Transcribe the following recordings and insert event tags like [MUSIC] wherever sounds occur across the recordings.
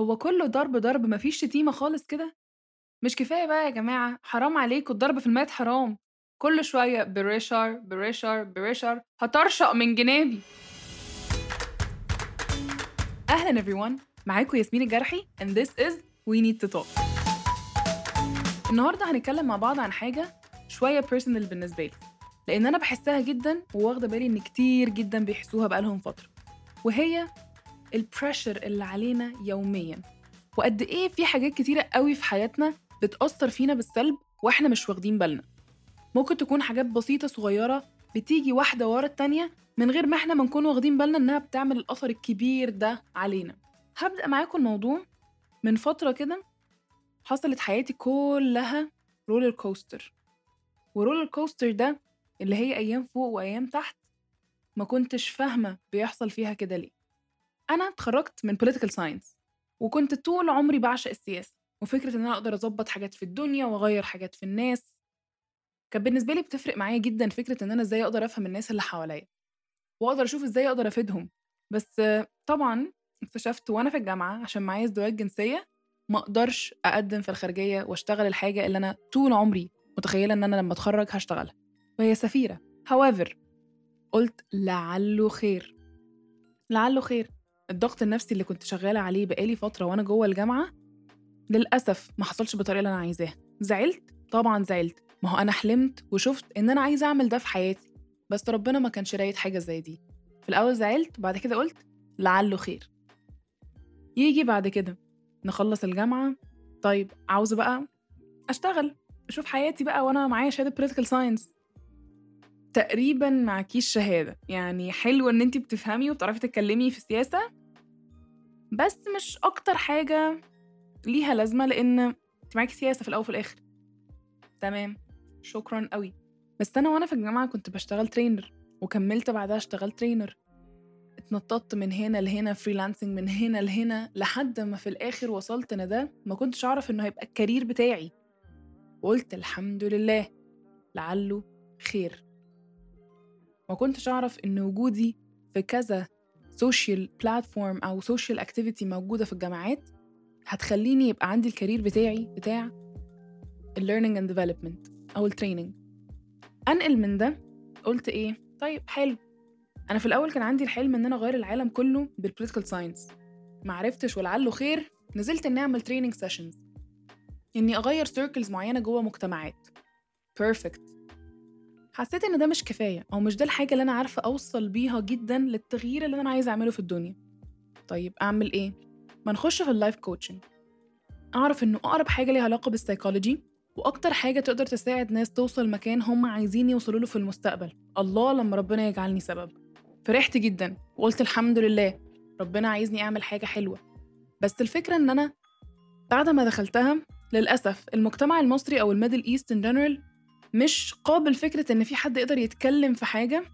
هو كله ضرب ضرب مفيش شتيمة خالص كده؟ مش كفاية بقى يا جماعة حرام عليكم الضرب في المات حرام. كل شوية pressure pressure pressure هطرشق من جنابي. أهلا everyone معاكم ياسمين الجرحي and this is we need to talk. النهاردة هنتكلم مع بعض عن حاجة شوية personal بالنسبة لي لأن أنا بحسها جدا وواخدة بالي إن كتير جدا بيحسوها بقالهم فترة وهي ال pressure اللي علينا يوميا. وقد إيه في حاجات كتيرة قوي في حياتنا بتأثر فينا بالسلب وإحنا مش واخدين بالنا. ممكن تكون حاجات بسيطة صغيرة بتيجي واحدة ورا التانية من غير ما إحنا ما نكون واخدين بالنا إنها بتعمل الأثر الكبير ده علينا. هبدأ معاكم الموضوع. من فترة كده حصلت حياتي كلها roller coaster و roller coaster ده اللي هي أيام فوق وأيام تحت ما كنتش فاهمة بيحصل فيها كده ليه. أنا اتخرجت من political science وكنت طول عمري بعشق السياسة وفكرة إن أنا أقدر أظبط حاجات في الدنيا وأغير حاجات في الناس. كانت بالنسبة لي بتفرق معايا جدا فكرة إن أنا إزاي أقدر أفهم الناس اللي حواليا وأقدر أشوف إزاي أقدر أفيدهم. بس طبعا اكتشفت وأنا في الجامعة عشان معايا ازدواج جنسية ما أقدرش أقدم في الخارجية وأشتغل الحاجة اللي أنا طول عمري متخيلة إن أنا لما أتخرج هشتغلها. وهي سفيرة. However قلت لعله خير. لعله خير. الضغط النفسي اللي كنت شغالة عليه بقالي فترة وأنا جوه الجامعة للأسف ما حصلش بالطريقة اللي أنا عايزاها. زعلت؟ طبعا زعلت. ما هو أنا حلمت وشفت إن أنا عايزة أعمل ده في حياتي بس ربنا ما كانش رايد حاجة زي دي. في الأول زعلت وبعد كده قلت لعله خير. يجي بعد كده. نخلص الجامعة. طيب عاوزة بقى أشتغل. أشوف حياتي بقى وأنا معايا شهادة political science. تقريبا معكيش شهادة. يعني حلو إن أنتي بتفهمي وبتعرفي تتكلمي في السياسة بس مش أكتر حاجة ليها لازمة لأن أنت معاكي سياسة في الأول وفي الآخر. تمام؟ شكرا قوي بس أنا وأنا في الجامعة كنت بشتغل ترينر وكملت بعدها اشتغل ترينر اتنططت من هنا لهنا freelancing من هنا لهنا لحد ما في الآخر وصلت أنا ده ما كنتش أعرف إنه هيبقى ال career بتاعي. وقلت الحمد لله لعله خير. ما كنتش أعرف إن وجودي في كذا social platform أو social activity موجودة في الجامعات هتخليني يبقى عندي ال career بتاعي بتاع ال learning and development أو ال training أنقل من ده قلت إيه؟ طيب حلو. أنا في الأول كان عندي الحلم إن أنا أغير العالم كله بال political science معرفتش ولعله خير نزلت إني أعمل training sessions إني أغير circles معينة جوه مجتمعات. perfect حسيت إن ده مش كفاية أو مش ده الحاجة اللي أنا عارفة أوصل بيها جدا للتغيير اللي أنا عايزة أعمله في الدنيا. طيب أعمل إيه؟ ما نخش في ال life coaching أعرف إنه أقرب حاجة ليها علاقة بالسيكولوجي وأكتر حاجة تقدر تساعد ناس توصل مكان هم عايزين يوصلوا له في المستقبل. الله لما ربنا يجعلني سبب. فرحت جدا وقلت الحمد لله ربنا عايزني أعمل حاجة حلوة. بس الفكرة إن أنا بعد ما دخلتها للأسف المجتمع المصري أو ال Middle East in general مش قابل فكرة إن في حد يقدر يتكلم في حاجة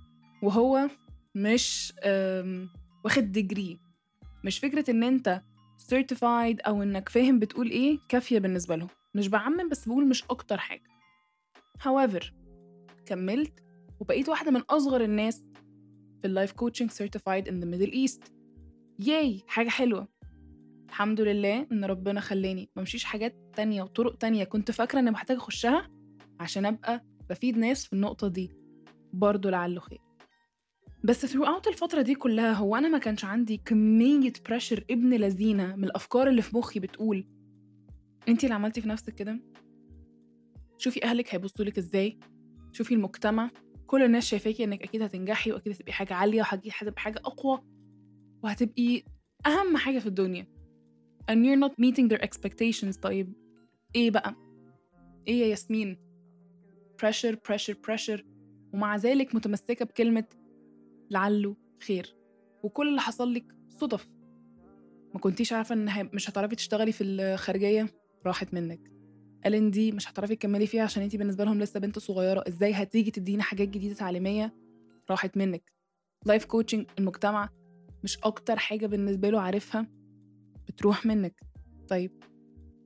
وهو مش واخد degree مش فكرة إن أنت certified أو إنك فاهم بتقول إيه كافية بالنسبة لهم. مش بعمم بس بقول مش أكتر حاجة. However كملت وبقيت واحدة من أصغر الناس في ال life coaching certified in the middle east. yay حاجة حلوة. الحمد لله إن ربنا خلاني. ممشيش حاجات تانية وطرق تانية. كنت فاكرة إني محتاجة أخشها عشان أبقى بفيد ناس في النقطة دي برضه لعله خير. بس throughout الفترة دي كلها هو أنا ما كانش عندي كمية بريشر ابن لذينة من الأفكار اللي في مخي بتقول أنتي اللي عملتي في نفسك كده؟ شوفي أهلك هيبصوا لك إزاي؟ شوفي المجتمع كل الناس شايفاكي إنك أكيد هتنجحي وأكيد هتبقي حاجة عالية وهتبقي حاجة أقوى وهتبقي أهم حاجة في الدنيا. And you're not meeting their expectations. طيب إيه بقى؟ إيه يا ياسمين؟ Pressure pressure pressure. ومع ذلك متمسكة بكلمة لعله خير. وكل اللي حصل لك صدف. ما كنتيش عارفة إن مش هتعرفي تشتغلي في الخارجية؟ راحت منك. قال دي مش هتعرفي تكملي فيها عشان انتي بالنسبة لهم لسه بنت صغيرة. إزاي هتيجي تدينا حاجات جديدة تعليمية؟ راحت منك. life coaching المجتمع مش أكتر حاجة بالنسبة له عارفها بتروح منك. طيب.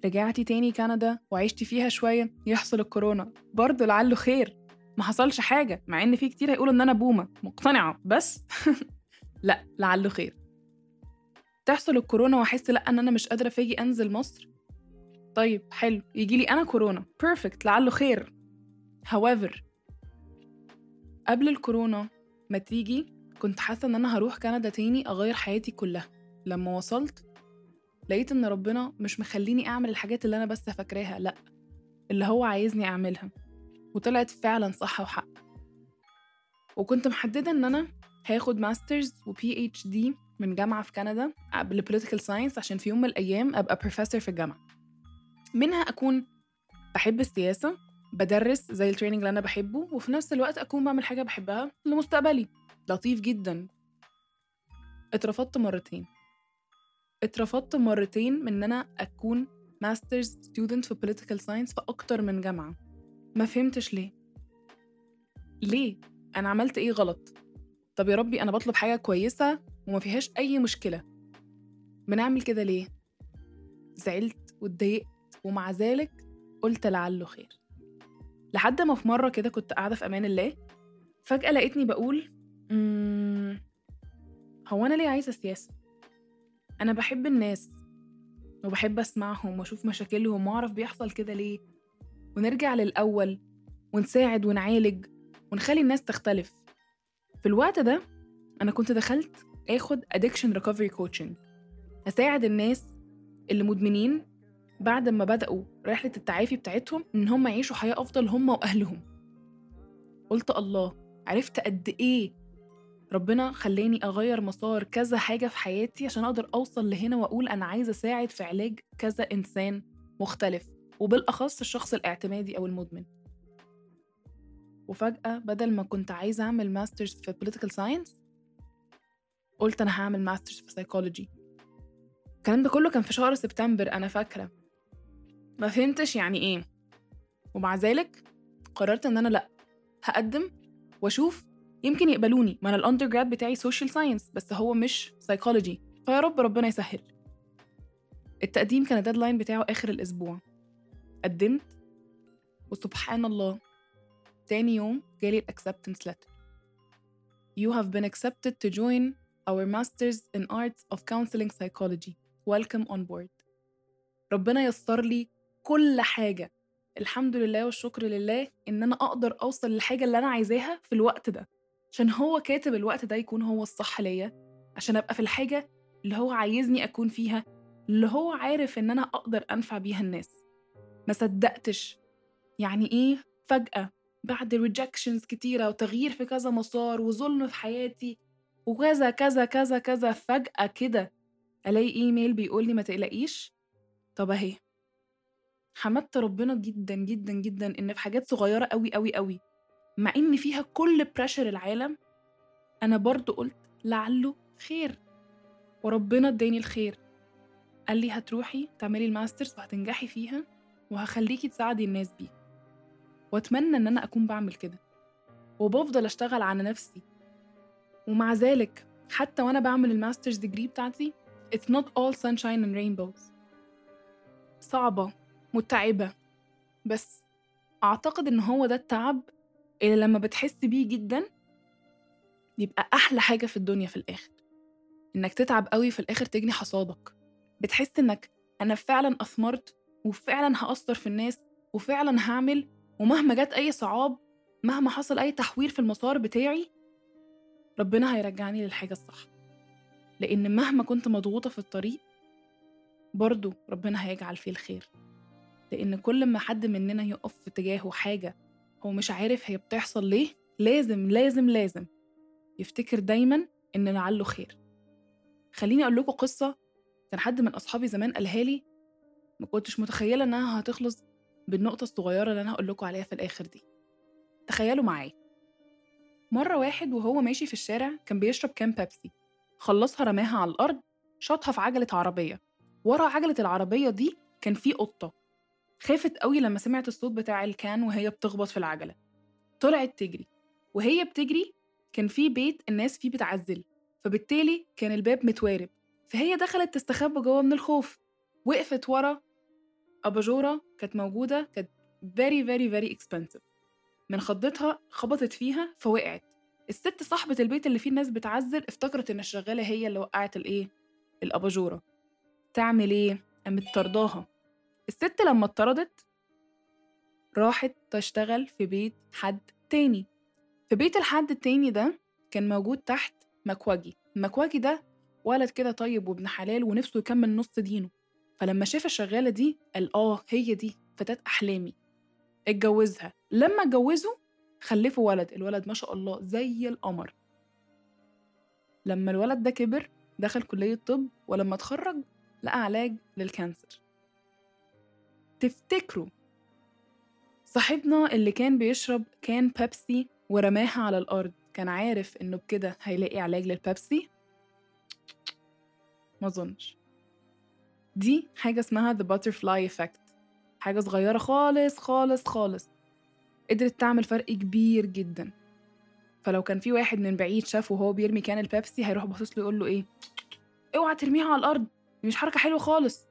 رجعتي تاني كندا وعشتي فيها شوية يحصل الكورونا. برضه لعله خير. ما حصلش حاجة مع إن في كتير هيقولوا إن أنا بومة. مقتنعة. بس [LAUGHS] لا لعله خير. تحصل الكورونا وأحس لا إن أنا مش قادرة فاجي أنزل مصر؟ طيب حلو. يجي لي أنا كورونا. بيرفكت لعله خير. However قبل الكورونا ما تيجي كنت حاسة إن أنا هروح كندا تاني أغير حياتي كلها. لما وصلت لقيت إن ربنا مش مخليني أعمل الحاجات اللي أنا بس فاكراها لأ اللي هو عايزني أعملها وطلعت فعلا صح وحق. وكنت محددة إن أنا هاخد masters و PhD من جامعة في كندا بال political science عشان في يوم من الأيام أبقى بروفيسور في الجامعة. منها أكون بحب السياسة بدرس زي ال training اللي أنا بحبه وفي نفس الوقت أكون بعمل حاجة بحبها لمستقبلي. لطيف جدا. اترفضت مرتين. اترفضت مرتين من إن أنا أكون masters student في political science في أكتر من جامعة. ما فهمتش ليه. ليه؟ أنا عملت إيه غلط؟ طب يا ربي أنا بطلب حاجة كويسة وما فيهاش أي مشكلة. بنعمل كده ليه؟ زعلت واتضايقت ومع ذلك قلت لعله خير. لحد ما في مرة كده كنت قاعدة في أمان الله فجأة لقيتني بقول. هو أنا ليه عايزة السياسة؟ أنا بحب الناس وبحب أسمعهم وأشوف مشاكلهم وأعرف بيحصل كده ليه. ونرجع للأول ونساعد ونعالج ونخلي الناس تختلف. في الوقت ده أنا كنت دخلت آخد addiction recovery coaching. أساعد الناس اللي مدمنين بعد ما بدأوا رحلة التعافي بتاعتهم إن هم يعيشوا حياة أفضل هم وأهلهم. قلت الله عرفت قد إيه ربنا خلاني أغير مسار كذا حاجة في حياتي عشان أقدر أوصل لهنا وأقول أنا عايزة أساعد في علاج كذا إنسان مختلف وبالأخص الشخص الاعتمادي أو المدمن. وفجأة بدل ما كنت عايزة أعمل masters في political science قلت أنا هعمل masters في psychology. الكلام ده كله كان في شهر سبتمبر أنا فاكرة. ما فهمتش يعني إيه. ومع ذلك قررت إن أنا لأ هقدم وأشوف يمكن يقبلوني. ما أنا ال undergrad بتاعي social science بس هو مش سايكولوجي فيا رب ربنا يسهل. التقديم كان ال deadline بتاعه آخر الأسبوع. قدمت وسبحان الله تاني يوم جالي ال acceptance letter. You have been accepted to join our Masters in Arts of Counseling Psychology. Welcome on board. ربنا يسر لي كل حاجة. الحمد لله والشكر لله إن أنا أقدر أوصل للحاجة اللي أنا عايزاها في الوقت ده. عشان هو كاتب الوقت ده يكون هو الصح ليا عشان أبقى في الحاجة اللي هو عايزني أكون فيها اللي هو عارف إن أنا أقدر أنفع بيها الناس. ما صدقتش. يعني إيه؟ فجأة بعد rejections كتيرة وتغيير في كذا مسار وظلم في حياتي وكذا كذا كذا كذا فجأة كده ألاقي إيميل بيقول لي ما تقلقيش. طب أهي. حمدت ربنا جدا جدا جدا إن في حاجات صغيرة قوي قوي قوي مع إن فيها كل pressure العالم أنا برضو قلت لعله خير. وربنا اداني الخير. قال لي هتروحي تعملي ال masters وهتنجحي فيها وهخليكي تساعدي الناس بيه وأتمنى إن أنا أكون بعمل كده. وبفضل أشتغل على نفسي. ومع ذلك حتى وأنا بعمل ال masters degree بتاعتي it's not all sunshine and rainbows. صعبة متعبة. بس أعتقد إن هو ده التعب اللي لما بتحس بيه جدا يبقى أحلى حاجة في الدنيا في الآخر. إنك تتعب قوي في الآخر تجني حصادك. بتحس إنك أنا فعلا أثمرت وفعلا هأثر في الناس وفعلا هعمل ومهما جت أي صعاب مهما حصل أي تحوير في المسار بتاعي ربنا هيرجعني للحاجة الصح. لأن مهما كنت مضغوطة في الطريق برضو ربنا هيجعل فيه الخير. لأن كل ما حد مننا يقف في اتجاهه حاجة هو مش عارف هي بتحصل ليه لازم لازم لازم يفتكر دايما إن لعله خير. خليني أقول لكم قصة كان حد من أصحابي زمان قالها لي ما كنتش متخيلة إنها هتخلص بالنقطة الصغيرة اللي أنا هقول لكم عليها في الآخر دي. تخيلوا معايا. مرة واحد وهو ماشي في الشارع كان بيشرب كام بيبسي خلصها رماها على الأرض شاطها في عجلة عربية. ورا عجلة العربية دي كان في قطة. خافت قوي لما سمعت الصوت بتاع الكان وهي بتخبط في العجلة. طلعت تجري. وهي بتجري كان في بيت الناس فيه بتعزل. فبالتالي كان الباب متوارب. فهي دخلت تستخبى جوه من الخوف. وقفت ورا أباجورة كانت موجودة كانت very very very expensive. من خضتها خبطت فيها فوقعت. الست صاحبة البيت اللي فيه الناس بتعزل افتكرت إن الشغالة هي اللي وقعت الإيه؟ الأباجورة. تعمل إيه؟ قامت طرداها. الست لما اتطردت راحت تشتغل في بيت حد تاني. في بيت الحد التاني ده كان موجود تحت مكواجي المكواجي ده ولد كده طيب وابن حلال ونفسه يكمل نص دينه. فلما شاف الشغالة دي قال آه هي دي فتاة أحلامي. اتجوزها. لما اتجوزوا خلفوا ولد. الولد ما شاء الله زي القمر. لما الولد ده كبر دخل كلية طب ولما اتخرج لقى علاج للكانسر. تفتكروا صاحبنا اللي كان بيشرب كان بيبسي ورماها على الأرض كان عارف إنه بكده هيلاقي علاج للبيبسي؟ ما أظنش. دي حاجة اسمها the butterfly effect. حاجة صغيرة خالص خالص خالص. قدرت تعمل فرق كبير جدا. فلو كان في واحد من بعيد شافه وهو بيرمي كان البيبسي هيروح باصص له يقول له إيه؟ اوعى ترميها على الأرض دي مش حركة حلوة خالص.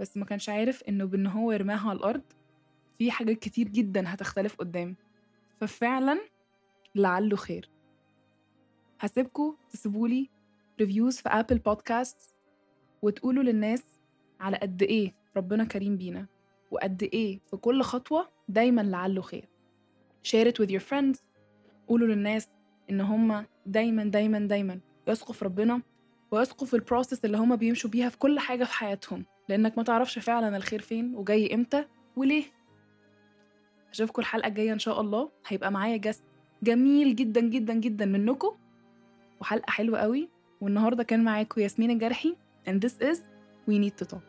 بس ما كانش عارف إنه بإن هو يرماها على الأرض في حاجات كتير جدا هتختلف قدام. ففعلا لعله خير. هسيبكوا تسيبولي reviews في Apple Podcast وتقولوا للناس على قد إيه ربنا كريم بينا وقد إيه في كل خطوة دايما لعله خير. It with your friends. قولوا للناس إن هم دايما دايما دايما يثقوا في ربنا ويثقوا في البروسيس اللي هم بيمشوا بيها في كل حاجة في حياتهم. لأنك ما تعرفش فعلا الخير فين وجاي إمتى وليه. أشوفكم الحلقة الجاية إن شاء الله. هيبقى معايا جست جميل جدا جدا جدا منكم. وحلقة حلوة قوي. والنهاردة كان معاكم ياسمين الجرحي. And this is we need to talk.